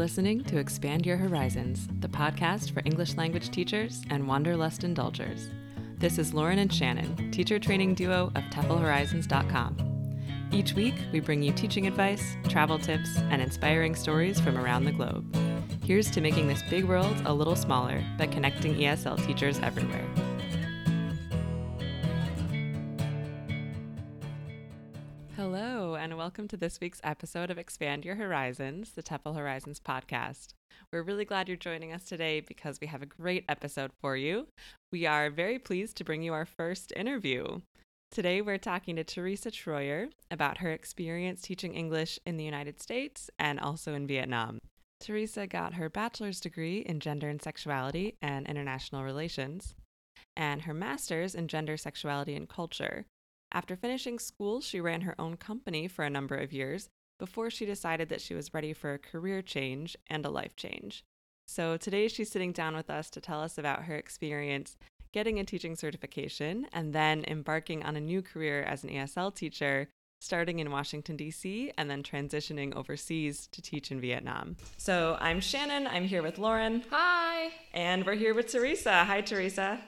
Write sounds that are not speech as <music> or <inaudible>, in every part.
listening to Expand Your Horizons, the podcast for English language teachers and wanderlust indulgers. This is Lauren and Shannon, teacher training duo of TEFLHorizons.com. Each week, we bring you teaching advice, travel tips, and inspiring stories from around the globe. Here's to making this big world a little smaller by connecting ESL teachers everywhere. Welcome to this week's episode of Expand Your Horizons, the TEFL Horizons podcast. We're really glad you're joining us today because we have a great episode for you. We are very pleased to bring you our first interview. Today, we're talking to Teresa Troyer about her experience teaching English in the United States and also in Vietnam. Teresa got her bachelor's degree in gender and sexuality and international relations, and her master's in gender, sexuality, and culture after finishing school, she ran her own company for a number of years before she decided that she was ready for a career change and a life change. So today she's sitting down with us to tell us about her experience getting a teaching certification and then embarking on a new career as an ESL teacher, starting in Washington, D.C., and then transitioning overseas to teach in Vietnam. So I'm Shannon. I'm here with Lauren. Hi. And we're here with Teresa. Hi, Teresa.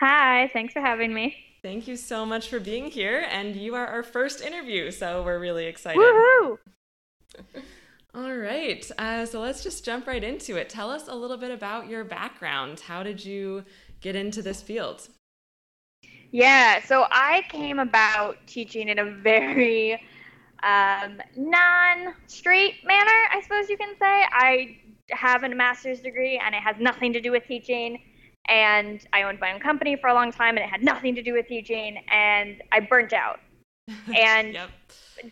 Hi. Thanks for having me. Thank you so much for being here. And you are our first interview, so we're really excited. Woohoo! <laughs> All right. Uh, so let's just jump right into it. Tell us a little bit about your background. How did you get into this field? Yeah, so I came about teaching in a very um, non straight manner, I suppose you can say. I have a master's degree and it has nothing to do with teaching and I owned my own company for a long time and it had nothing to do with teaching and I burnt out <laughs> and yep.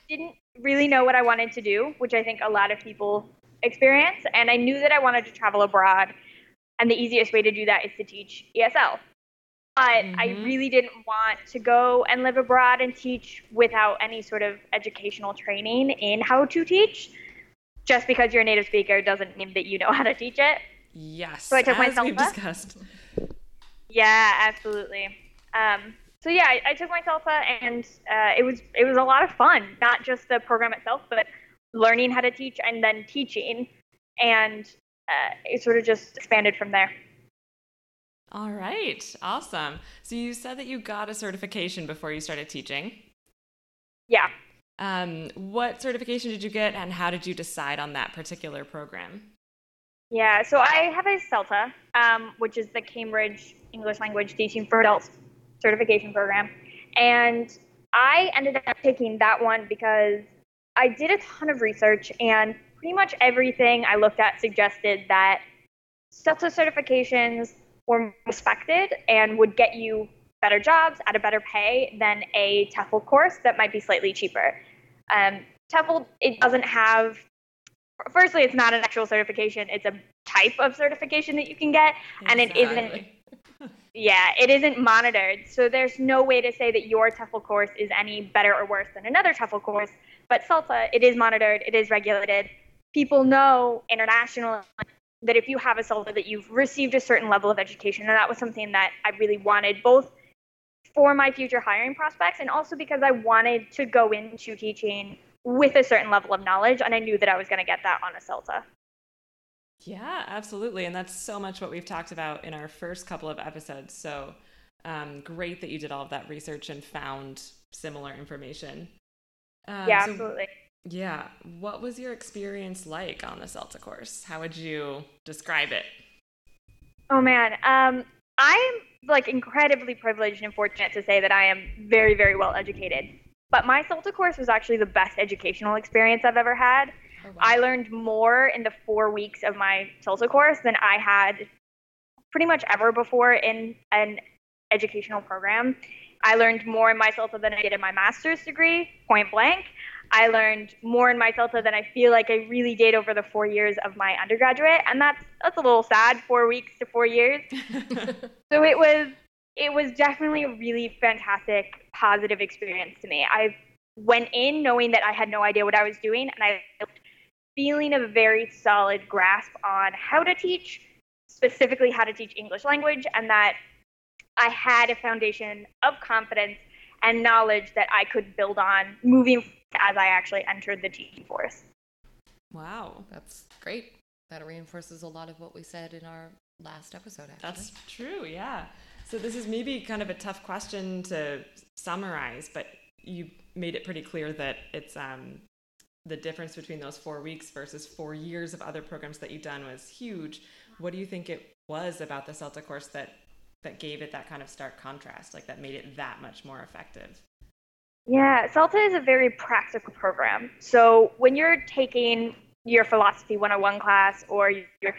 didn't really know what I wanted to do, which I think a lot of people experience. And I knew that I wanted to travel abroad and the easiest way to do that is to teach ESL. But mm-hmm. I really didn't want to go and live abroad and teach without any sort of educational training in how to teach. Just because you're a native speaker doesn't mean that you know how to teach it. Yes. So I took as my we've discussed. Yeah, absolutely. Um, so yeah, I, I, took my CELTA, and uh, it was it was a lot of fun. Not just the program itself, but learning how to teach and then teaching, and uh, it sort of just expanded from there. All right, awesome. So you said that you got a certification before you started teaching. Yeah. Um, what certification did you get, and how did you decide on that particular program? Yeah, so I have a CELTA, um, which is the Cambridge English Language Teaching for Adults certification program. And I ended up taking that one because I did a ton of research, and pretty much everything I looked at suggested that CELTA certifications were respected and would get you better jobs at a better pay than a TEFL course that might be slightly cheaper. Um, TEFL, it doesn't have firstly, it's not an actual certification; it's a type of certification that you can get, exactly. and it isn't. <laughs> Yeah, it isn't monitored, so there's no way to say that your TEFL course is any better or worse than another TEFL course. But CELTA, it is monitored, it is regulated. People know internationally that if you have a CELTA, that you've received a certain level of education, and that was something that I really wanted, both for my future hiring prospects and also because I wanted to go into teaching with a certain level of knowledge, and I knew that I was going to get that on a CELTA. Yeah, absolutely. And that's so much what we've talked about in our first couple of episodes. So um, great that you did all of that research and found similar information. Um, yeah, so, absolutely. Yeah. What was your experience like on the CELTA course? How would you describe it? Oh, man. Um, I'm like incredibly privileged and fortunate to say that I am very, very well educated. But my CELTA course was actually the best educational experience I've ever had. Oh, wow. I learned more in the four weeks of my CELTA course than I had pretty much ever before in an educational program. I learned more in my CELTA than I did in my master's degree, point blank. I learned more in my CELTA than I feel like I really did over the four years of my undergraduate, and that's that's a little sad. Four weeks to four years. <laughs> so it was it was definitely a really fantastic, positive experience to me. I went in knowing that I had no idea what I was doing, and I feeling a very solid grasp on how to teach, specifically how to teach English language, and that I had a foundation of confidence and knowledge that I could build on moving as I actually entered the teaching force. Wow, that's great. that reinforces a lot of what we said in our last episode. Actually. That's true. Yeah. So this is maybe kind of a tough question to summarize, but you made it pretty clear that it's um, the difference between those four weeks versus four years of other programs that you've done was huge. What do you think it was about the CELTA course that that gave it that kind of stark contrast, like that made it that much more effective? Yeah, CELTA is a very practical program. So when you're taking your philosophy 101 class or your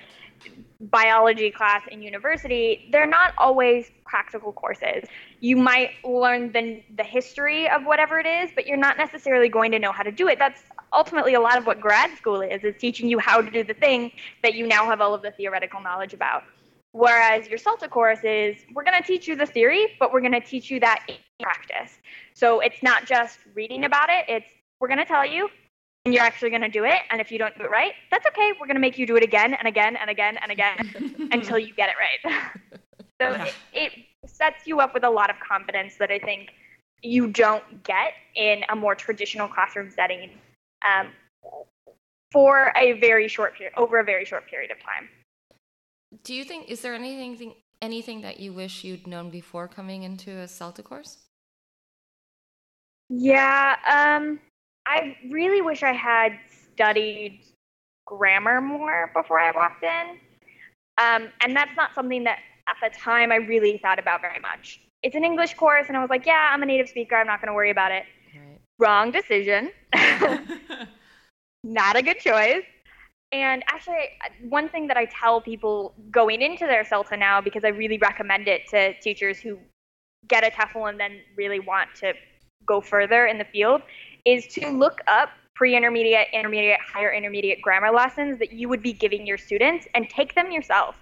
biology class in university, they're not always practical courses. You might learn the, the history of whatever it is, but you're not necessarily going to know how to do it. That's ultimately a lot of what grad school is, is teaching you how to do the thing that you now have all of the theoretical knowledge about. Whereas your CELTA course is, we're going to teach you the theory, but we're going to teach you that in practice. So it's not just reading about it, it's we're going to tell you, and you're actually going to do it. And if you don't do it right, that's okay. We're going to make you do it again and again and again and again <laughs> until you get it right. <laughs> so yeah. it, it sets you up with a lot of confidence that I think you don't get in a more traditional classroom setting um, for a very short period, over a very short period of time. Do you think is there anything anything that you wish you'd known before coming into a CELTA course? Yeah, um, I really wish I had studied grammar more before I walked in. Um, and that's not something that at the time I really thought about very much. It's an English course, and I was like, yeah, I'm a native speaker. I'm not going to worry about it. Right. Wrong decision. <laughs> not a good choice. And actually, one thing that I tell people going into their CELTA now, because I really recommend it to teachers who get a TEFL and then really want to go further in the field, is to look up pre-intermediate, intermediate, higher intermediate grammar lessons that you would be giving your students and take them yourself.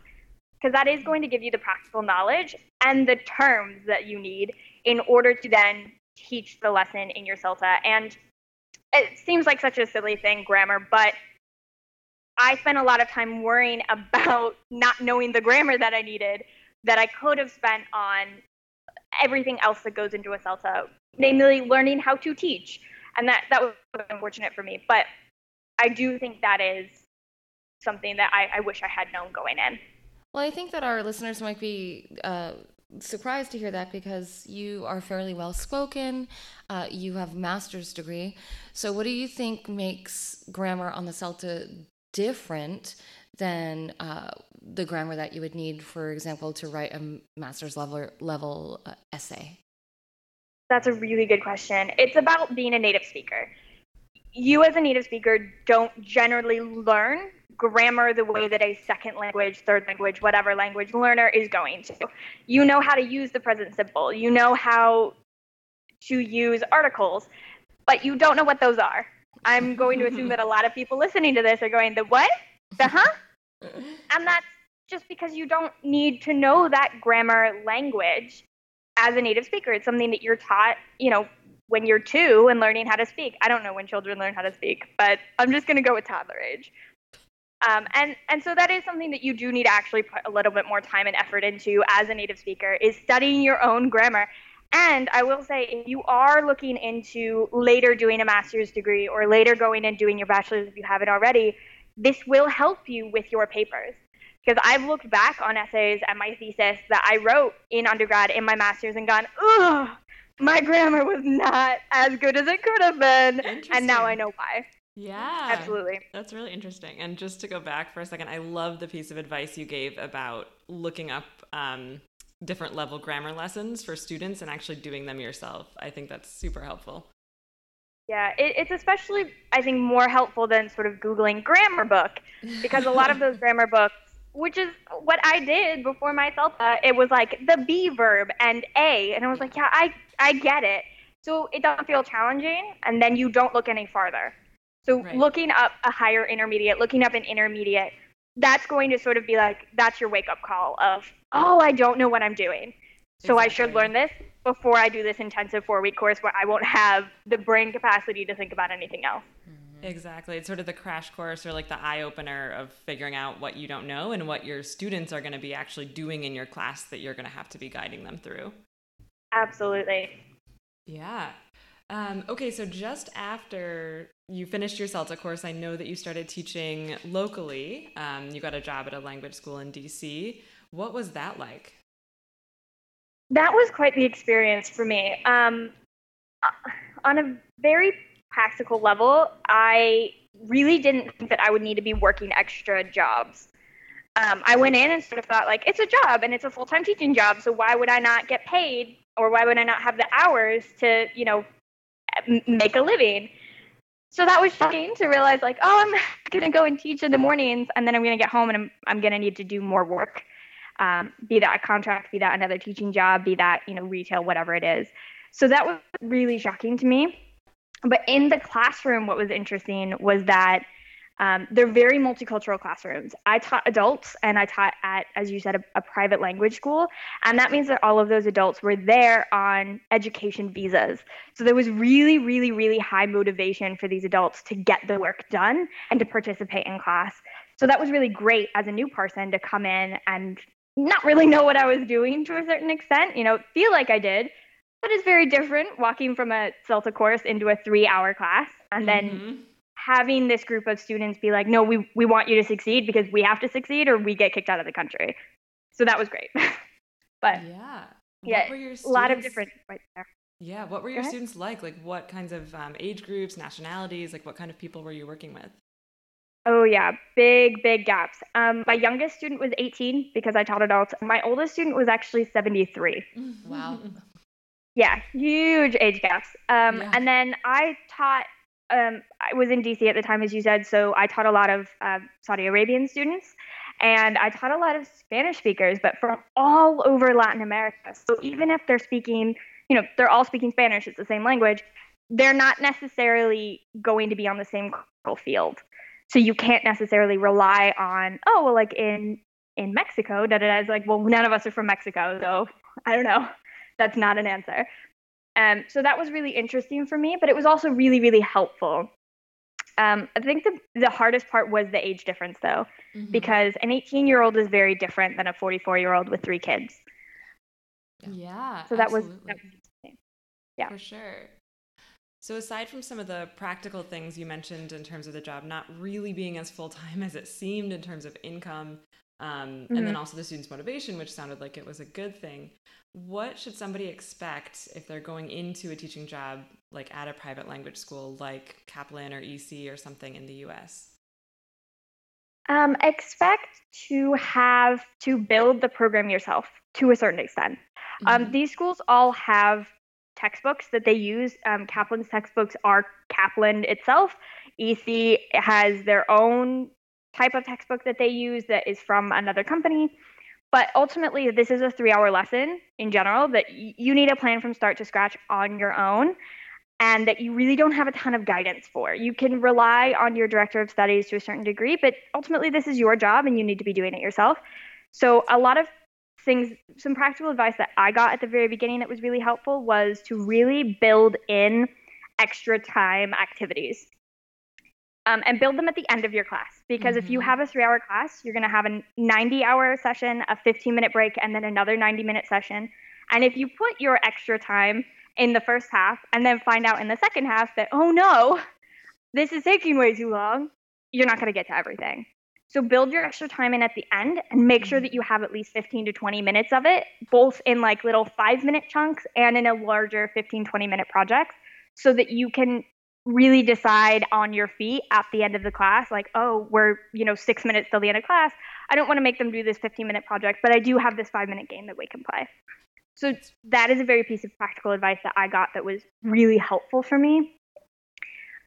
Because that is going to give you the practical knowledge and the terms that you need in order to then teach the lesson in your CELTA. And it seems like such a silly thing, grammar, but I spent a lot of time worrying <laughs> about not knowing the grammar that I needed that I could have spent on everything else that goes into a CELTA, namely learning how to teach. And that, that was unfortunate for me. But I do think that is something that I, I wish I had known going in. Well, I think that our listeners might be uh, surprised to hear that because you are fairly well spoken. Uh, you have a master's degree. So, what do you think makes grammar on the CELTA different than uh, the grammar that you would need, for example, to write a master's level level uh, essay? That's a really good question. It's about being a native speaker. You, as a native speaker, don't generally learn grammar the way that a second language, third language, whatever language learner is going to. You know how to use the present simple, you know how to use articles, but you don't know what those are. I'm going to assume that a lot of people listening to this are going, the what? The huh? <laughs> and that's just because you don't need to know that grammar language as a native speaker. It's something that you're taught, you know, when you're two and learning how to speak. I don't know when children learn how to speak, but I'm just going to go with toddler age. Um, and and so that is something that you do need to actually put a little bit more time and effort into as a native speaker is studying your own grammar and I will say, if you are looking into later doing a master's degree or later going and doing your bachelor's if you haven't already, this will help you with your papers. Because I've looked back on essays and my thesis that I wrote in undergrad in my master's and gone, ugh, my grammar was not as good as it could have been. And now I know why. Yeah. Absolutely. That's really interesting. And just to go back for a second, I love the piece of advice you gave about looking up um, different level grammar lessons for students and actually doing them yourself. I think that's super helpful. Yeah, it, it's especially, I think, more helpful than sort of Googling grammar book because a lot of <laughs> those grammar books, which is what I did before my CELTA, uh, it was like the be verb and a. And I was like, yeah, I, I get it. So it doesn't feel challenging, and then you don't look any farther. So right. looking up a higher intermediate, looking up an intermediate, that's going to sort of be like that's your wake up call of oh i don't know what i'm doing so exactly. i should learn this before i do this intensive four week course where i won't have the brain capacity to think about anything else hmm. Mm-hmm. exactly it's sort of the crash course or like the eye opener of figuring out what you don't know and what your students are going to be actually doing in your class that you're going to have to be guiding them through absolutely yeah Um, okay, so just after you finished your CELTA course, I know that you started teaching locally. Um, you got a job at a language school in DC. What was that like? That was quite the experience for me. Um, uh, on a very practical level, I really didn't think that I would need to be working extra jobs. Um, I went in and sort of thought, like, it's a job and it's a full time teaching job, so why would I not get paid or why would I not have the hours to, you know, m- make a living? So that was shocking to realize, like, oh, I'm <laughs> going to go and teach in the mornings and then I'm going to get home and I'm, I'm going to need to do more work. Um, be that a contract, be that another teaching job, be that, you know, retail, whatever it is. So that was really shocking to me. But in the classroom, what was interesting was that um, they're very multicultural classrooms. I taught adults and I taught at, as you said, a, a, private language school. And that means that all of those adults were there on education visas. So there was really, really, really high motivation for these adults to get the work done and to participate in class. So that was really great as a new person to come in and not really know what I was doing to a certain extent, you know, feel like I did, but it's very different walking from a CELTA course into a three hour class and then mm-hmm. having this group of students be like, no, we, we want you to succeed because we have to succeed or we get kicked out of the country. So that was great. <laughs> but yeah, yeah, students... a lot of different right there. Yeah, what were your students like? Like, what kinds of um, age groups, nationalities? Like, what kind of people were you working with? Oh yeah, big big gaps. Um, my youngest student was 18 because I taught adults. My oldest student was actually 73. <laughs> Wow. Yeah, huge age gaps. Um, yeah. And then I taught, um, I was in DC at the time, as you said, so I taught a lot of uh, Saudi Arabian students. And I taught a lot of Spanish speakers, but from all over Latin America. So even if they're speaking, you know, they're all speaking Spanish, it's the same language, they're not necessarily going to be on the same cultural field. So you can't necessarily rely on, oh, well, like in in Mexico, da da da. It's like, well, none of us are from Mexico, so I don't know that's not an answer. Um, so that was really interesting for me, but it was also really, really helpful. Um, I think the, the hardest part was the age difference, though, mm-hmm. because an 18 year old is very different than a 44 year old with three kids. Yeah. So that absolutely. was, that was yeah. For sure. So, aside from some of the practical things you mentioned in terms of the job not really being as full time <laughs> as it seemed in terms of income, um, mm-hmm. and then mm-hmm. also the students' motivation, which sounded like it was a good thing, what should somebody expect if they're going into a teaching job like at a private language school like Kaplan or EC or something in the US? Um, expect to have to build the program yourself to a certain extent. Um, mm-hmm. These schools all have textbooks that they use. Um, Kaplan's textbooks are Kaplan itself. EC has their own type of textbook that they use that is from another company. But ultimately, this is a three hour lesson in general that you need a plan from start to scratch on your own and that you really don't have a ton of guidance for. You can rely on your director of studies to a certain degree, but ultimately, this is your job and you need to be doing it yourself. So, a lot of things, some practical advice that I got at the very beginning that was really helpful was to really build in extra time activities um, and build them at the end of your class. Because mm-hmm. if you mm-hmm. have a three hour class, you're going to have a 90 hour session, a 15 minute break, and then another 90 minute session. And if you put your extra time in the first half and then find out in the second half that, oh no, this is taking way too long, you're not going to get to everything. So build your extra time in at the end and make sure that you have at least 15 to 20 minutes of it, both in like little five minute chunks and in a larger 15, 20 minute project so that you can really decide on your feet at the end of the class like oh we're you know six minutes till the end of class i don't want to make them do this 15 minute project but i do have this five minute game that we can play so that is a very piece of practical advice that i got that was really helpful for me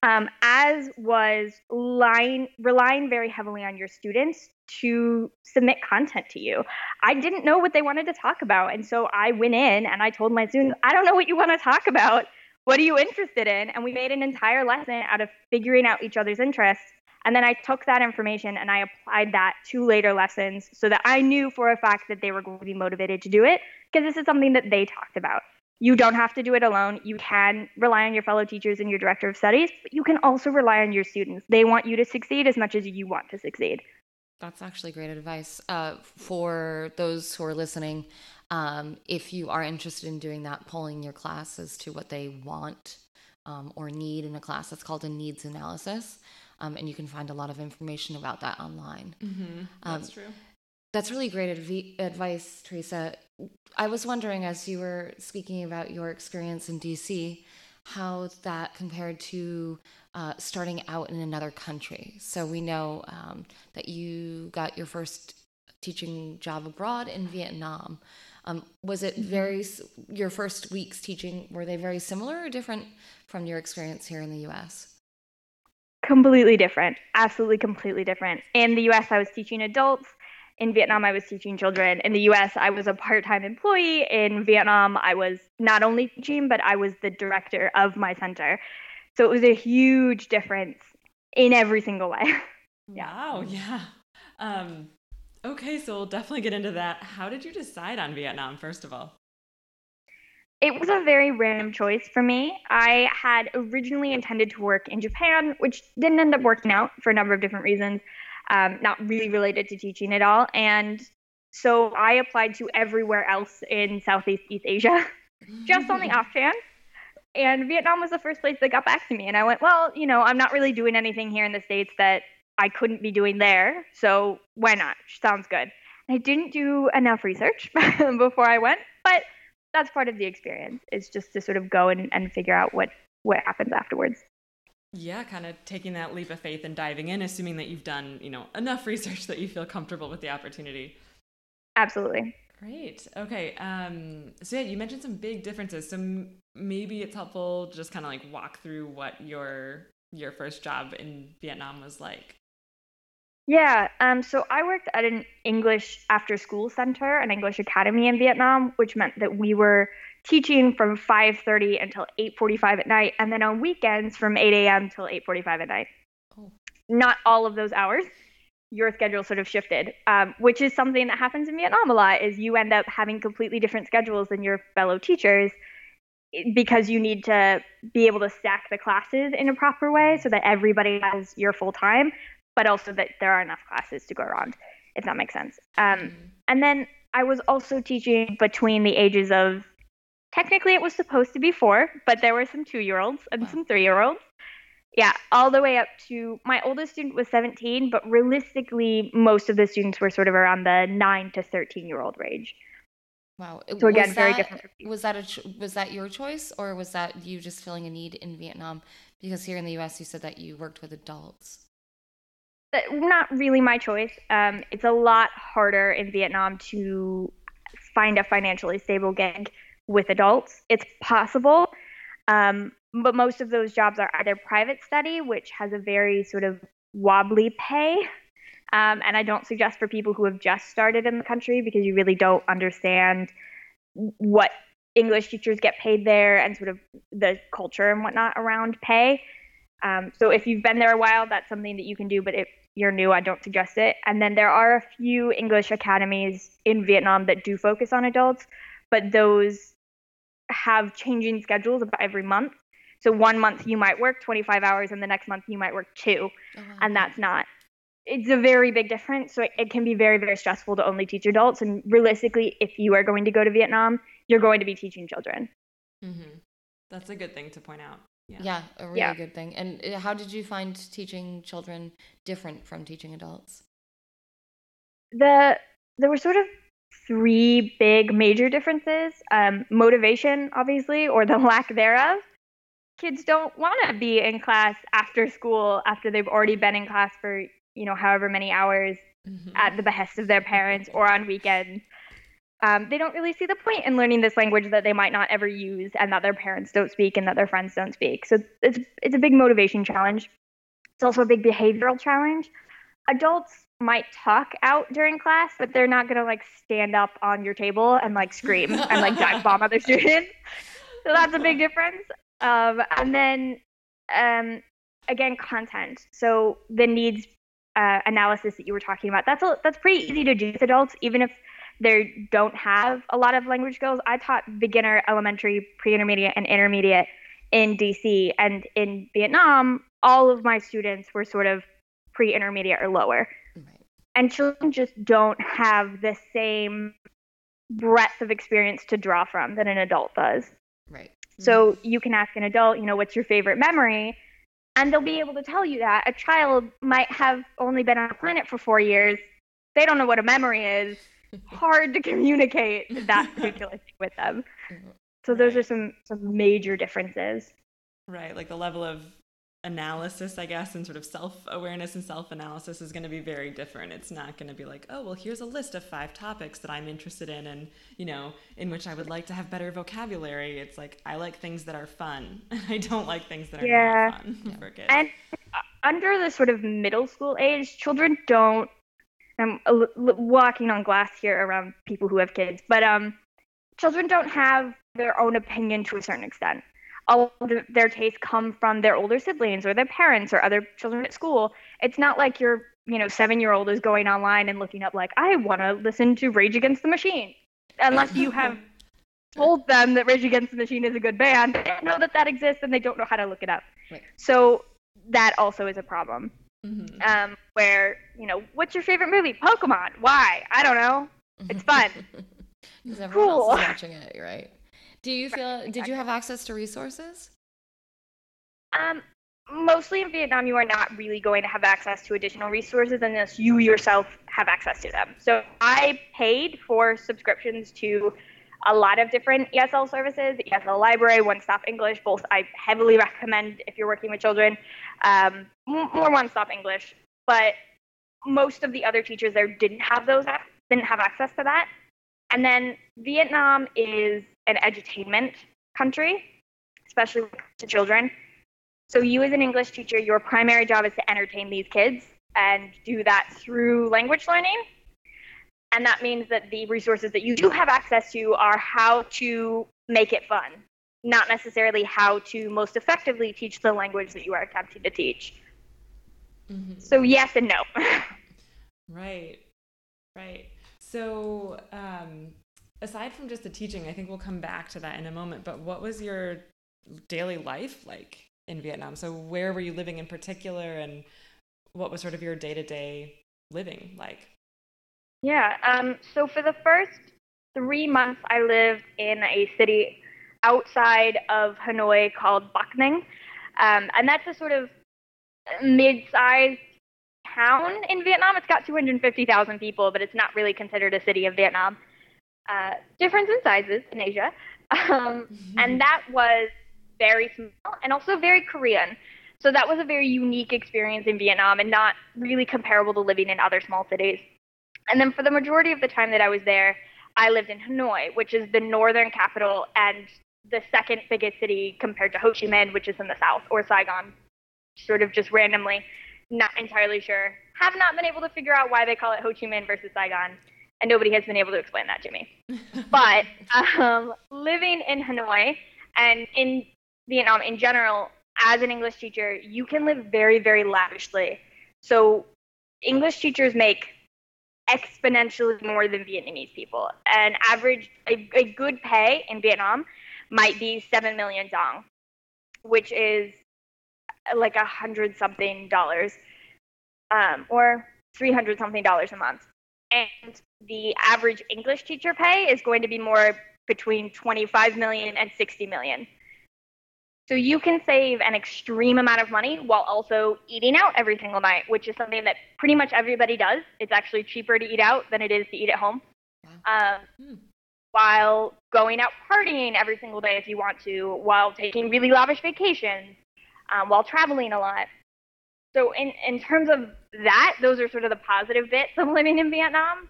um, as was line, relying very heavily on your students to submit content to you. I didn't know what they wanted to talk about. And so I went in and I told my students, I don't know what you want to talk about what are you interested in? And we made an entire lesson out of figuring out each other's interests. And then I took that information and I applied that to later lessons so that I knew for a fact that they were going to be motivated to do it because this is something that they talked about. You don't have to do it alone. You can rely on your fellow teachers and your director of studies, but you can also rely on your students. They want you to succeed as much as you want to succeed. That's actually great advice uh, for those who are listening. Um, if you are interested in doing that, polling your class as to what they want um, or need in a class. That's called a needs analysis. Um, and you can find a lot of information about that online. Mm-hmm. That's um, true. That's really great adv- advice, Teresa. I was wondering, as you were speaking about your experience in DC, how that compared to uh, starting out in another country. So we know um, that you got your first teaching job abroad in Vietnam. Um, was it mm-hmm. very your first weeks teaching? Were they very similar or different from your experience here in the U.S.? Completely different. Absolutely, completely different. In the U.S., I was teaching adults. In Vietnam, I was teaching children. In the US, I was a part time employee. In Vietnam, I was not only teaching, but I was the director of my center. So it was a huge difference in every single way. <laughs> Wow, yeah. Um, okay, so we'll definitely get into that. How did you decide on Vietnam, first of all? It was a very random choice for me. I had originally intended to work in Japan, which didn't end up working out for a number of different reasons um, not really related to teaching at all. And so I applied to everywhere else in Southeast East Asia, <laughs> just on the <laughs> off chance. And Vietnam was the first place that got back to me. And I went, well, you know, I'm not really doing anything here in the States that I couldn't be doing there. So why not? Sounds good. I didn't do enough research <laughs> before I went, but that's part of the experience is just to sort of go and, and figure out what, what happens afterwards. Yeah, kind of taking that leap of faith and diving in, assuming that you've done, you know, enough <laughs> research that you feel comfortable with the opportunity. Absolutely. Great. Okay. Um, so yeah, you mentioned some big differences. So m- maybe it's helpful to just kind of like walk through what your your first job in Vietnam was like. Yeah. Um, so I worked at an English after school center, an English academy in Vietnam, which meant that we were teaching from 5.30 until 8.45 at night and then on weekends from 8 a.m. till 8.45 at night oh. not all of those hours your schedule sort of shifted um, which is something that happens in vietnam a lot is you end up having completely different schedules than your fellow teachers because you need to be able to stack the classes in a proper way so that everybody has your full time but also that there are enough classes to go around if that makes sense um, mm. and then i was also teaching between the ages of Technically, it was supposed to be four, but there were some two year olds and wow. some three year olds. Yeah, all the way up to my oldest student was 17, but realistically, most of the students were sort of around the 9 to 13 year old range. Wow. So again, was very that, different. Was that a was that your choice, or was that you just feeling a need in Vietnam? Because here in the U.S., you said that you worked with adults. Not really my choice. Um, it's a lot harder in Vietnam to find a financially stable gig with adults. It's possible, um, but most of those jobs are either private study, which has a very sort of wobbly pay. Um, and I don't suggest for people who have just started in the country because you really don't understand what English teachers get paid there and sort of the culture and whatnot around pay. Um, so if you've been there a while, that's something that you can do. But if you're new, I don't suggest it. And then there are a few English academies in Vietnam that do focus on adults, but those have changing schedules about every month. So one month you might work 25 hours and the next month you might work 2 uh-huh. And that's not it's a very big difference. So it, it, can be very, very stressful to only teach adults. And realistically, if you are going to go to Vietnam, you're going to be teaching children. Mm-hmm. That's a good thing to point out. Yeah, yeah a really yeah. good thing. And uh, how did you find teaching children different from teaching adults? The there were sort of three big major differences um, motivation, obviously, or the <laughs> lack thereof. Kids don't want to be in class after school after they've already been in class for, you know, however many hours mm-hmm. at the behest of their parents or on weekends. Um, they don't really see the point in learning this language that they might not ever use and that their parents don't speak and that their friends don't speak. So it's, it's a big motivation challenge. It's also a big behavioral challenge. Adults might talk out during class, but they're not gonna like stand up on your table and like scream and like <laughs> dive bomb other students. So that's a big difference. Um, and then um, again, content. So the needs uh, analysis that you were talking about, that's a, that's pretty easy to do with adults, even if they don't have a lot of language skills. I taught beginner, elementary, pre-intermediate, and intermediate in DC, and in Vietnam, all of my students were sort of pre-intermediate or lower Right. and children just don't have the same breadth of experience to draw from that an adult does. Right. So mm-hmm. you can ask an adult, you know, what's your favorite memory? And they'll be able to tell you that. A child might have only been on the planet for four years. They don't know what a memory is. Hard to communicate that <laughs> particular thing with them. So those are some some major differences. Right, like the level of analysis, I guess, and sort of self awareness and self analysis is going to be very different. It's not going to be like, oh, well, here's a list of five topics that I'm interested in and, you know, in which I would like to have better vocabulary. It's like, I like things that are fun. <laughs> I don't like things that are yeah. not fun <laughs> yeah. for kids. And uh, under the sort of middle school age, children don't. I'm walking on glass here around people who have kids, but um, children don't have their own opinion to a certain extent all of their tastes come from their older siblings or their parents or other children at school. It's not like your, you know, seven year old is going online and looking up like, I want to listen to Rage Against the Machine, unless you have <laughs> told them that Rage Against the Machine is a good band. They don't know that that exists and they don't know how to look it up. Right. So that also is a problem. Mm-hmm. Um, where you know, what's your favorite movie? Pokemon. Why? I don't know. It's fun. <laughs> Because everyone cool. else is watching it, right? Do you feel? Did you have access to resources? Um, mostly in Vietnam, you are not really going to have access to additional resources unless you yourself have access to them. So I paid for subscriptions to a lot of different ESL services, ESL Library, One Stop English, both I heavily recommend if you're working with children, um, more One Stop English. But most of the other teachers there didn't have those, didn't have access to that. And then Vietnam is an edutainment country, especially to children. So you as an English teacher, your primary job is to entertain these kids and do that through language learning. And that means that the resources that you do have access to are how to make it fun, not necessarily how to most effectively teach the language that you are attempting to teach. Mm-hmm. So, yes and no. <laughs> right, right. So, um, aside from just the teaching, I think we'll come back to that in a moment, but what was your daily life like in Vietnam? So, where were you living in particular, and what was sort of your day to day living like? Yeah, um, so for the first three months, I lived in a city outside of Hanoi called Bac Ninh. Um, and that's a sort of mid sized town in Vietnam. It's got 250,000 people, but it's not really considered a city of Vietnam uh, difference in sizes in Asia. <laughs> Um, mm-hmm. And <laughs> that was very small and also very Korean. So that was a very unique experience in Vietnam and not really comparable to living in other small cities. And then for the majority of the time that I was there, I lived in Hanoi, which is the northern capital and the second biggest city compared to Ho Chi Minh, which is in the south, or Saigon, sort of just randomly. Not entirely sure. Have not been able to figure out why they call it Ho Chi Minh versus Saigon and nobody has been able to explain that to me. <laughs> but um, living in Hanoi and in Vietnam in general, as an English teacher, you can live very, very lavishly. So English teachers make exponentially more than Vietnamese people. An average, a, a good pay in Vietnam might be 7 million dong, which is like a hundred something dollars um, or 300 something dollars a month and the average English teacher pay is going to be more between 25 million and 60 million. So you can save an extreme amount of money while also eating out every single night, which is something that pretty much everybody does. It's actually cheaper to eat out than it is to eat at home. Um, hmm. While going out partying every single day if you want to, while taking really lavish vacations, um, while traveling a lot. So in, in terms of that, those are sort of the positive bits of <laughs> living in Vietnam.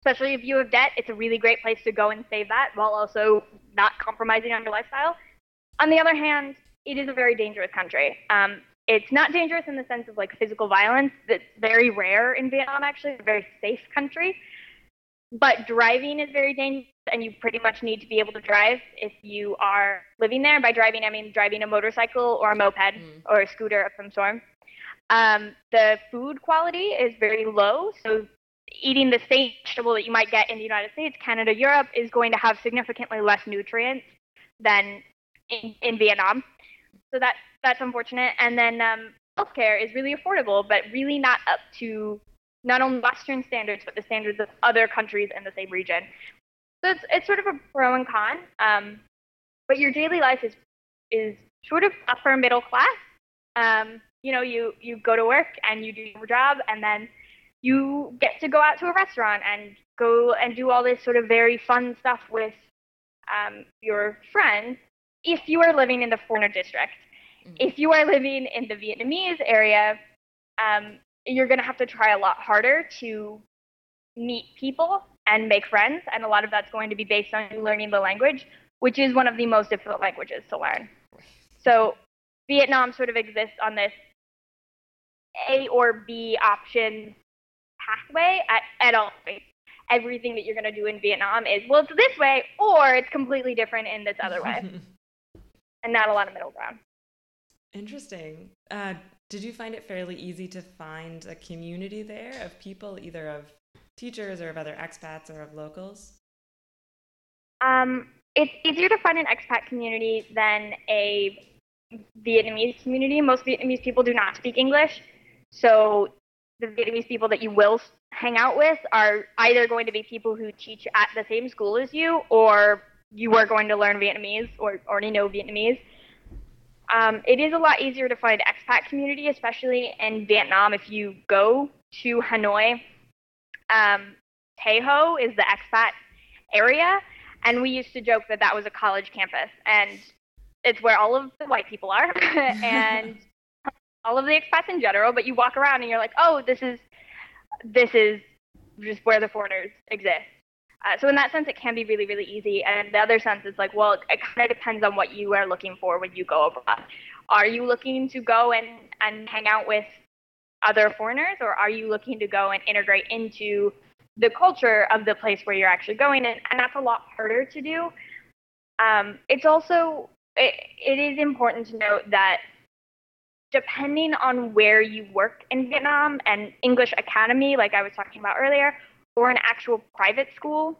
Especially if you have debt, it's a really great place to go and save that while also not compromising on your lifestyle. On the other hand, it is a very dangerous country. Um, it's not dangerous in the sense of like physical violence. That's very rare in Vietnam, actually. It's a very safe country. But driving is very dangerous, and you pretty much need to be able to drive if you are living there. By driving, I mean driving a motorcycle or a moped mm. or a scooter of some sort. Um, the food quality is very low, so eating the same vegetable that you might get in the United States, Canada, Europe is going to have significantly less nutrients than in, in Vietnam. So that that's unfortunate. And then um, healthcare is really affordable, but really not up to not only Western standards, but the standards of other countries in the same region. So it's, it's sort of a pro and con. Um, but your daily life is is sort of upper middle class. Um, you know, you you go to work and you do your job, and then you get to go out to a restaurant and go and do all this sort of very fun stuff with um, your friends. If you are living in the foreigner district, mm-hmm. if you are living in the Vietnamese area, um, you're going to have to try a lot harder to meet people and make friends, and a lot of that's going to be based on learning the language, which is one of the most difficult languages to learn. So Vietnam sort of exists on this A or B option pathway at, at all. Everything that you're going to do in Vietnam is, well, it's this way, or it's completely different in this other way. <laughs> and not a lot of middle ground. Interesting. Uh, did you find it fairly easy to find a community there of people, either of teachers or of other expats or of locals? Um, it's easier to find an expat community than a Vietnamese community. Most Vietnamese people do not speak English. So the Vietnamese people that you will hang out with are either going to be people who teach at the same school as you or you are going to learn Vietnamese or already know Vietnamese. Um, it is a lot easier to find expat community, especially in Vietnam. If you go to Hanoi, um, Ho is the expat area, and we used to joke that that was a college campus, and it's where all of the white people are, <laughs> and <laughs> all of the expats in general. But you walk around and you're like, oh, this is this is just where the foreigners exist. Uh, so in that sense, it can be really, really easy. And the other sense is like, well, it kind of depends on what you are looking for when you go abroad. Are you looking to go and, and hang out with other foreigners, or are you looking to go and integrate into the culture of the place where you're actually going? And, and that's a lot harder to do. Um, it's also it, it is important to note that depending on where you work in Vietnam, and English Academy, like I was talking about earlier, or an actual private school,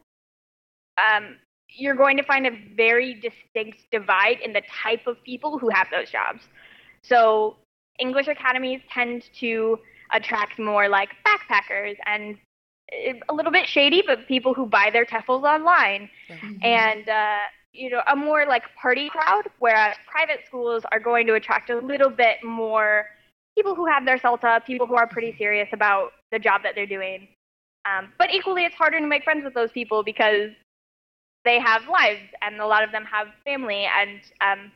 um, you're going to find a very distinct divide in the type of people who have those jobs. So English academies tend to attract more like backpackers and eh, a little bit shady, but people who buy their TEFLs online. Mm-hmm. And uh, you know, a more like party crowd, whereas private schools are going to attract a little bit more people who have their CELTA, people who are pretty serious about the job that they're doing. Um, but equally, it's harder to make friends with those people because they have lives and a lot of them have family. And um,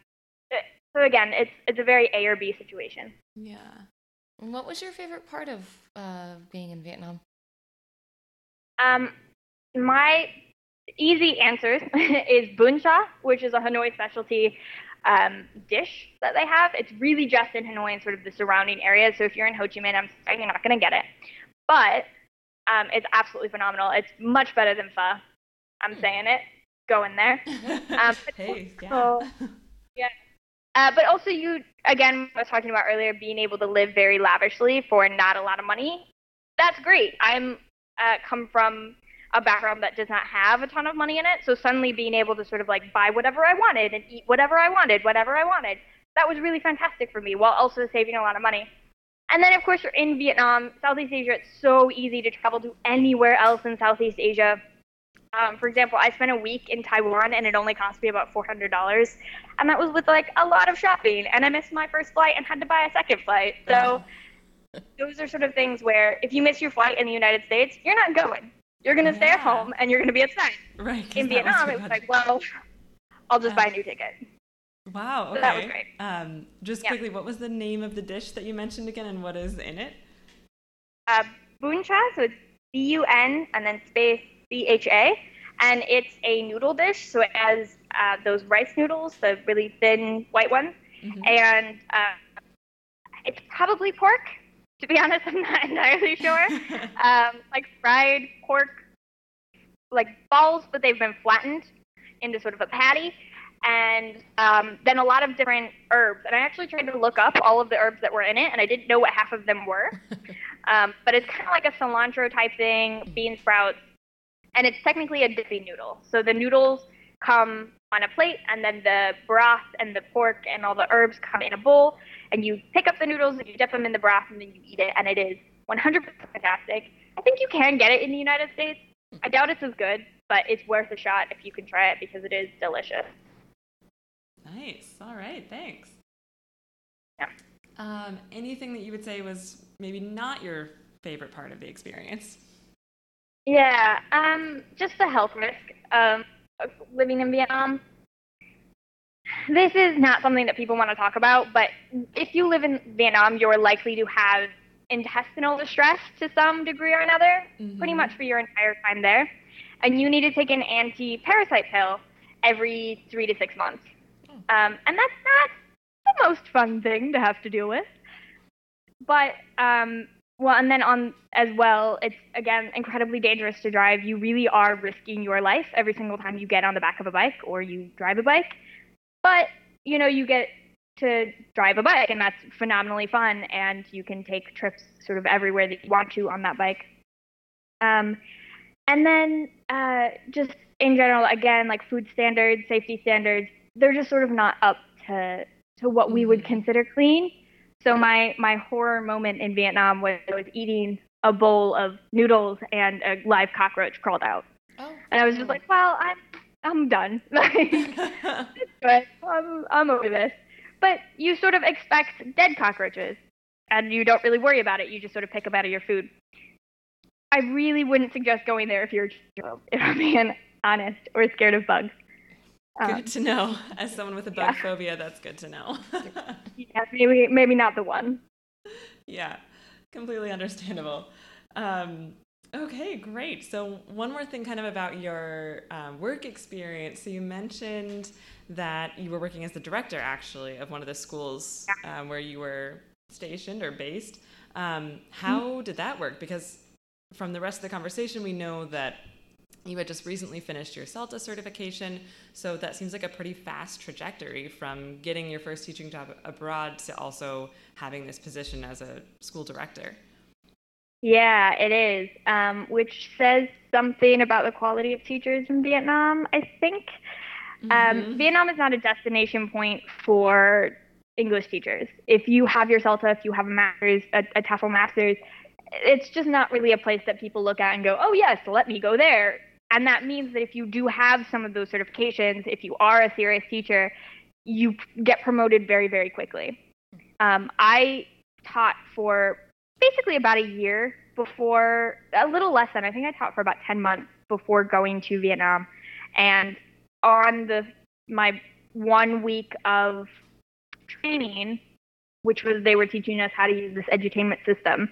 so again, it's it's a very A or B situation. Yeah. What was your favorite part of uh, being in Vietnam? Um, my easy answers <laughs> is bun cha, which is a Hanoi specialty um, dish that they have. It's really just in Hanoi and sort of the surrounding areas. So if you're in Ho Chi Minh, I'm sorry, you're not going to get it. But um, it's absolutely phenomenal. It's much better than pho. I'm hmm. saying it. Go in there. <laughs> Um, hey, yeah. yeah. Uh, but also, you again, I was talking about earlier, being able to live very lavishly for not a lot of money. That's great. I'm uh, come from a background that does not have a ton of money in it. So suddenly being able to sort of like buy whatever I wanted and eat whatever I wanted, whatever I wanted, that was really fantastic for me while also saving a lot of money. And then, of course, you're in Vietnam, Southeast Asia. It's so easy to travel to anywhere else in Southeast Asia. Um, for example, I spent a week in Taiwan and it only cost me about $400. And that was with like a lot of shopping. And I missed my first flight and had to buy a second flight. So <laughs> those are sort of things where if you miss your flight in the United States, you're not going. You're going to yeah. stay at home and you're going to be upset. Right. In Vietnam, it was like, well, I'll just buy a new ticket. Wow. Okay. So that was great. Um, just yeah. quickly, what was the name of the dish that you mentioned again, and what is in it? Uh, bun cha, so it's B U N and then space C-H-A, and it's a noodle dish. So it has uh, those rice noodles, the really thin white ones, mm-hmm. and uh, it's probably pork to be <laughs> honest, I'm not entirely sure. <laughs> um, like fried pork, like balls, but they've been flattened into sort of a patty. And um, then a lot of different herbs. And I actually tried to look up all of the herbs that were in it, and I didn't know what half of them were. <laughs> um, but it's kind of like a cilantro type thing, bean sprouts, and it's technically a dippy noodle. So the noodles come on a plate, and then the broth and the pork and all the herbs come in a bowl and you pick up the noodles and you dip them in the broth and then you eat it, and it is 100% fantastic. I think you can get it in the United States. I doubt it's as good, but it's worth a shot if you can try it because it is delicious. Nice. All right. Thanks. Yeah. Um, anything that you would say was maybe not your favorite part of the experience? Yeah, um, just the health risk um, of living in Vietnam. This is not something that people want to talk about, but if you live in Vietnam, you're likely to have intestinal distress to some degree or another, pretty Mhm. much for your entire time there. And you need to take an anti parasite pill every three to six months. Um, and that's not the most fun thing to have to deal with. But um, well, and then on as well, it's again incredibly dangerous to drive. You really are risking your life every single time you get on the back of a bike or you drive a bike. But you know, you get to drive a bike, and that's phenomenally fun. And you can take trips sort of everywhere that you want to on that bike. Um, and then uh, just in general, again, like food standards, safety standards, they're just sort of not up to to what we would Mhm. consider clean. So my my horror moment in Vietnam was I was eating a bowl of noodles and a live cockroach crawled out, Oh. and I was just like, well, I'm I'm done. <laughs> <laughs> but I'm I'm over this. But you sort of expect dead cockroaches, and you don't really worry about it. You just sort of pick them out of your food. I really wouldn't suggest going there if you're if I'm being honest or scared of bugs. Um, good to know. <laughs> As someone with a bug yeah. phobia, that's good to know. <laughs> yeah, maybe maybe not the one. yeah, completely understandable. Um, okay, great. So, one more thing kind of about your um, work experience. So, you mentioned that you were working as the director actually of one of the schools um, where you were stationed or based. Um, how did that work? Because from the rest of the conversation, we know that you had just recently finished your CELTA certification, so that seems like a pretty fast trajectory from getting your first teaching job abroad to also having this position as a school director. Yeah, it is, um, which says something about the quality of teachers in Vietnam. I think um, Mhm. Vietnam is not a destination point for English teachers. If you have your CELTA, if you have a master's, a, a TEFL master's, it's just not really a place that people look at and go, oh yes, let me go there. And that means that if you do have some of those certifications, if you are a serious teacher, you get promoted very, very quickly. Um, I taught for basically about a year before, a little less than, I think I taught for about 10 months before going to Vietnam. And on the my one week of training, which was they were teaching us how to use this edutainment system.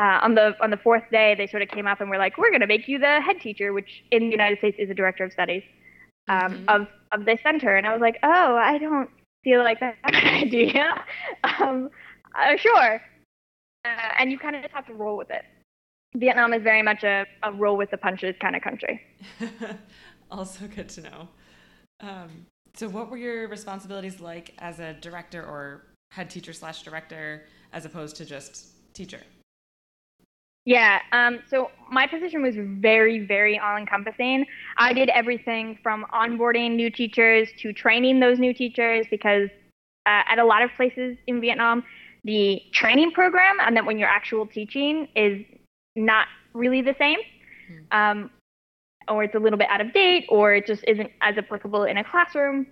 Uh, on the on the fourth day, they sort of came up and were like, "We're going to make you the head teacher," which in the United States is a director of studies um, Mhm. of of this center. And I was like, "Oh, I don't feel like that's a <laughs> idea." um, uh, sure, uh, and you kind of just have to roll with it. Vietnam is very much a, a roll with the punches kind of country. <laughs> also good to know. Um, so, what were your responsibilities like as a director or head teacher slash director, as opposed to just teacher? Yeah, um, so my position was very, very all encompassing. I did everything from onboarding new teachers to training those new teachers because uh, at a lot of places in Vietnam, the training program and then when you're actual teaching is not really the same. Um, or it's a little bit out of date, or it just isn't as applicable in a classroom.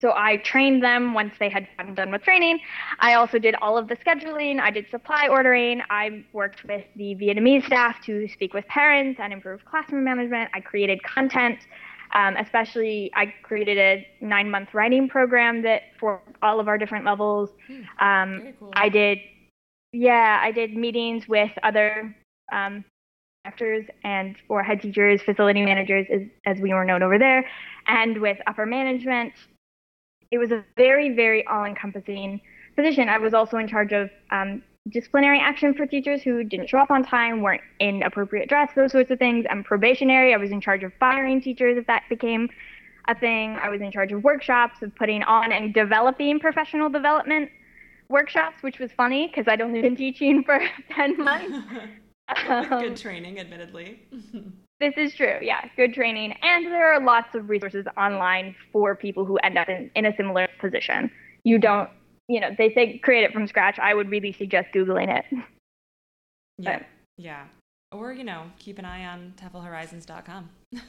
So I trained them once they had gotten done with training. I also did all of the scheduling. I did supply ordering. I worked with the Vietnamese staff to speak with parents and improve classroom management. I created content. Um, especially, I created a nine-month writing program that for all of our different levels. Um, cool. I did, yeah, I did meetings with other um, directors and or head teachers, facility managers, as, as we were known over there, and with upper management. It was a very, very all-encompassing position. I was also in charge of um, disciplinary action for teachers who didn't show up on time, weren't in appropriate dress, those sorts of things. I'm probationary, I was in charge of firing teachers if that became a thing. I was in charge of workshops, of putting on and developing professional development workshops, which was funny because I'd only <laughs> been teaching for <laughs> 10 months. <laughs> Um, good training, admittedly. This is true, yeah, good training. And there are lots of resources online for people who end up in, in a similar position. You don't, you know, they say create it from scratch. I would really suggest Googling it. yeah, yeah. Or you know, keep an eye on TEFLHorizons.com. <laughs>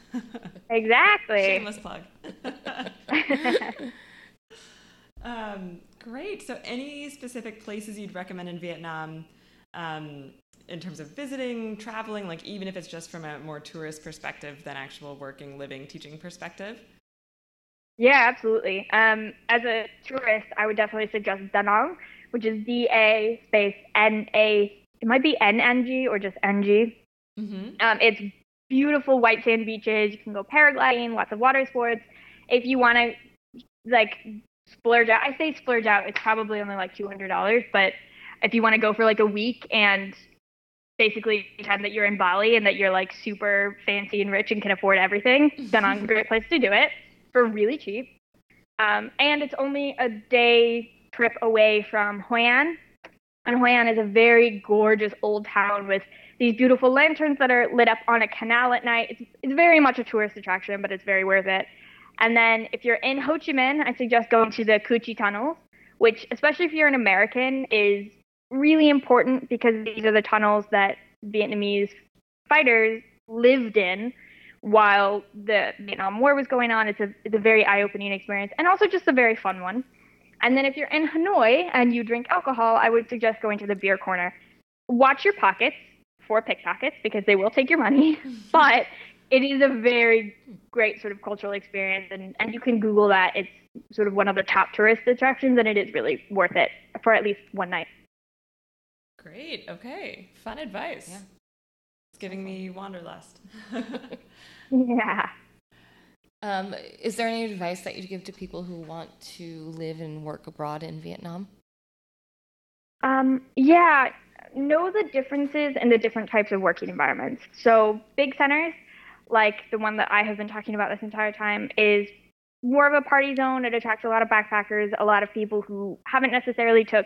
Exactly. Shameless plug. <laughs> <laughs> Um, great. So, any specific places you'd recommend in Vietnam um, in terms of visiting, traveling, like even if it's just from a more tourist perspective than actual working, living, teaching perspective? Yeah, absolutely. Um, as a tourist, I would definitely suggest Da Nang, which is D A space N A. It might be N N G or just N G. Mm-hmm. Um, it's beautiful white sand beaches. You can go paragliding, lots of water sports. If you want to like splurge out, I say splurge out. It's probably only like two hundred dollars, but if you want to go for like a week and basically pretend that you're in Bali and that you're like super fancy and rich and can afford everything, then a <laughs> great place to do it for really cheap. Um, and it's only a day trip away from Hoi An. And Hoi An is a very gorgeous old town with these beautiful lanterns that are lit up on a canal at night. It's, it's very much a tourist attraction, but it's very worth it. And then if you're in Ho Chi Minh, I suggest going to the Cu Chi tunnels, which, especially if you're an American, is really important because these are the tunnels that Vietnamese fighters lived in while the Vietnam War was going on. It's a, it's a very eye opening experience and also just a very fun one. And then if you're in Hanoi and you drink alcohol, I would suggest going to the beer corner. Watch your pockets for pickpockets because they will take your money, <laughs> but it is a very great sort of cultural experience and, and you can Google that. It's sort of one of the top tourist attractions and it is really worth it for at least one night. Great. Okay. Fun advice. Yeah. It's giving me wanderlust. <laughs> yeah. Um, is there any advice that you'd give to people who want to live and work abroad in Vietnam? Um, yeah, know the differences in the different types of working environments. So, big centers, like the one that I have been talking about this entire time, is more of a party zone. It attracts a lot of backpackers, a lot of people who haven't necessarily took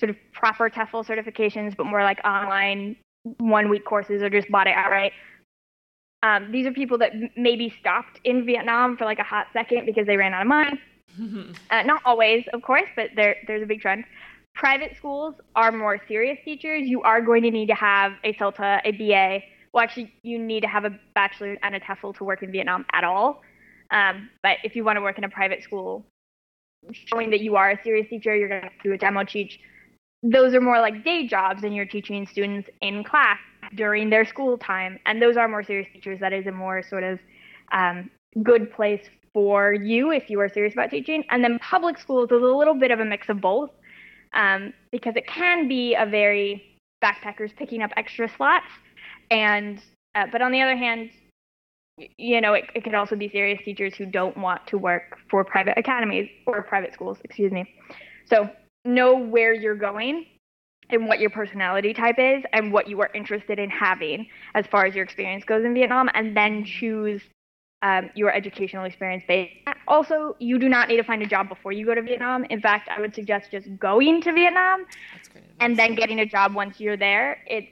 sort of proper TEFL certifications, but more like online one week courses or just bought it outright. Um, these are people that m- maybe stopped in Vietnam for like a hot second because they ran out of money. <laughs> uh, not always, of course, but there, there's a big trend. Private schools are more serious teachers. You are going to need to have a CELTA, a BA. Well, actually, you need to have a bachelor's and a TEFL to work in Vietnam at all. Um, but if you want to work in a private school, showing that you are a serious teacher, you're going to do a demo teach those are more like day jobs and you're teaching students in class during their school time. And those are more serious teachers. That is a more sort of um, good place for you if you are serious about teaching. And then public schools is a little bit of a mix of both um, because it can be a very backpackers picking up extra slots. And uh, but on the other hand you know it, it could also be serious teachers who don't want to work for private academies or private schools excuse me. So know where you're going and what your personality type is and what you are interested in having as far as your experience goes in Vietnam, and then choose um, your educational experience based. Also, you do not need to find a job before you go to Vietnam. In fact, I would suggest just going to Vietnam and then getting a job once you're there. It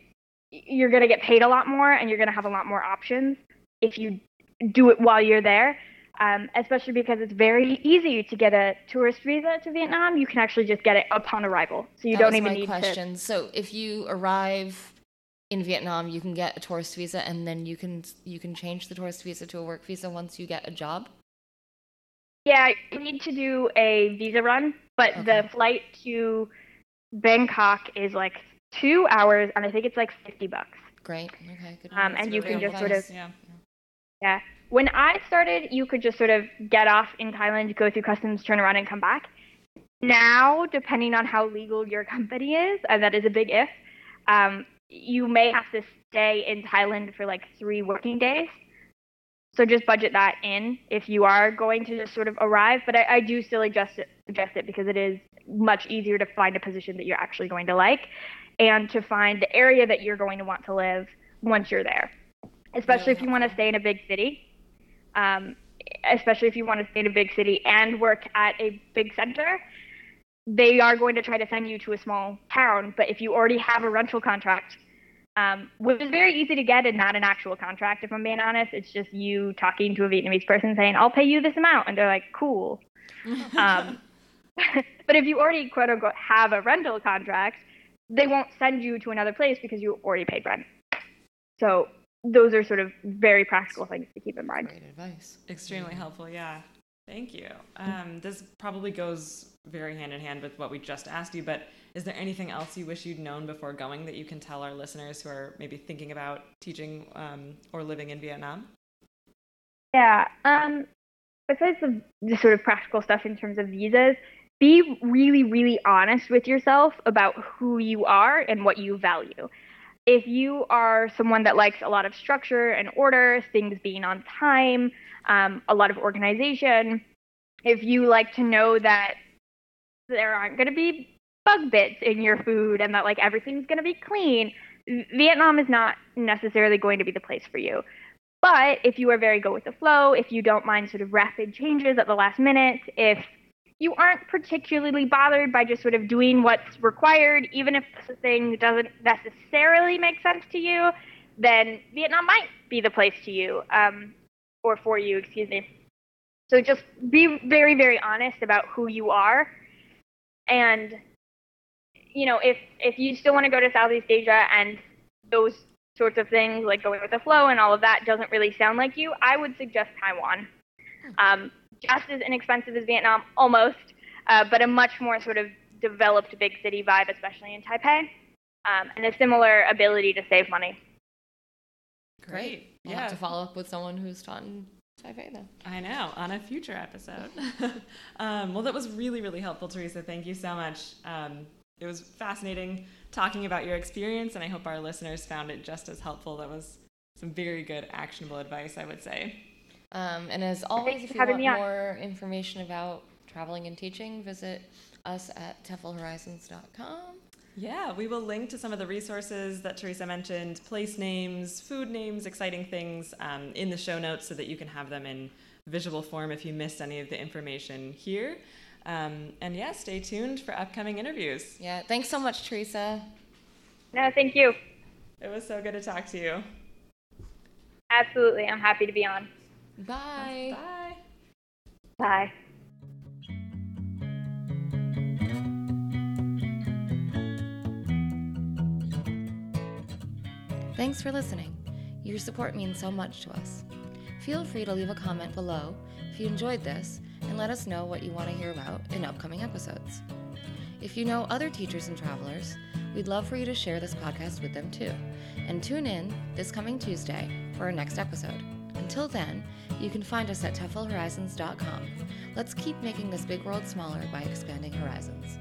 you're going to get paid a lot more and you're going to have a lot more options if you do it while you're there um, especially because it's very easy to get a tourist visa to Vietnam. You can actually just get it upon arrival, so you that don't even need question. to. So if you arrive in Vietnam, you can get a tourist visa, and then you can you can change the tourist visa to a work visa once you get a job. Yeah, you need to do a visa run, but okay. the flight to Bangkok is like two hours, and I think it's like fifty bucks. Great. Okay. Good. Um, and you can just sort of yeah. Yeah. When I started, you could just sort of get off in Thailand, go through customs, turn around, and come back. Now, depending on how legal your company is, and that is a big if, um, you may have to stay in Thailand for like three working days. So just budget that in if you are going to just sort of arrive. But I, I do still suggest it, suggest it because it is much easier to find a position that you're actually going to like and to find the area that you're going to want to live once you're there especially if you want to stay in a big city. Um, especially if you want to stay in a big city and work at a big center, they are going to try to send you to a small town. But if you already have a rental contract, um, which is very easy to get and not an actual contract, if I'm being honest, it's just you talking to a Vietnamese person saying, I'll pay you this amount. And they're like, cool. <laughs> um, <laughs> but if you already, quote unquote, have a rental contract, they won't send you to another place because you already paid rent. So those are sort of very practical things to keep in mind. Great advice. Extremely helpful. Yeah. Thank you. Um, this probably goes very hand in hand with what we just asked you, but is there anything else you wish you'd known before going that you can tell our listeners who are maybe thinking about teaching um, or living in Vietnam? Yeah. Um, besides the, the sort of practical stuff in terms of visas, be really, really honest with yourself about who you are and what you value. If you are someone that likes a lot of structure and order, things being on time, um, a lot of organization, if you like to know that there aren't going to be bug bits in your food and that like everything's going to be clean, Vietnam is not necessarily going to be the place for you. But if you are very go with the flow, if you don't mind sort of rapid changes at the last minute, if you aren't particularly bothered by just sort of doing what's required, even if the thing doesn't necessarily make sense to you, then Vietnam might be the place to you, um, or for you, excuse me. So just be very, very honest about who you are, and you know, if if you still want to go to Southeast Asia and those sorts of things like going with the flow and all of that doesn't really sound like you, I would suggest Taiwan. Um, just as inexpensive as Vietnam, almost, uh, but a much more sort of developed big city vibe, especially in Taipei, um, and a similar ability to save money. Great. We'll yeah. have to follow up with someone who's taught in Taipei then. I know, on a future episode. <laughs> <laughs> um, well, that was really, really helpful, Teresa. Thank you so much. Um, it was fascinating talking about your experience, and I hope our listeners found it just as helpful. That was some very good, actionable advice, I would say. Um, and as always, Thanks if you having want me on. more information about traveling and teaching, visit us at teflhorizons.com. Yeah, we will link to some of the resources that Teresa mentioned, place names, food names, exciting things um, in the show notes so that you can have them in visual form if you missed any of the information here. Um, and yeah, stay tuned for upcoming interviews. Yeah, thanks so much, Teresa. No, thank you. It was so good to talk to you. Absolutely, I'm happy to be on. Bye. Bye. Bye. Thanks for listening. Your support means so much to us. Feel free to leave a comment below if you enjoyed this and let us know what you want to hear about in upcoming episodes. If you know other teachers and travelers, we'd love for you to share this podcast with them too. And tune in this coming Tuesday for our next episode. Until then, you can find us at TEFLHorizons.com. Let's keep making this big world smaller by expanding horizons.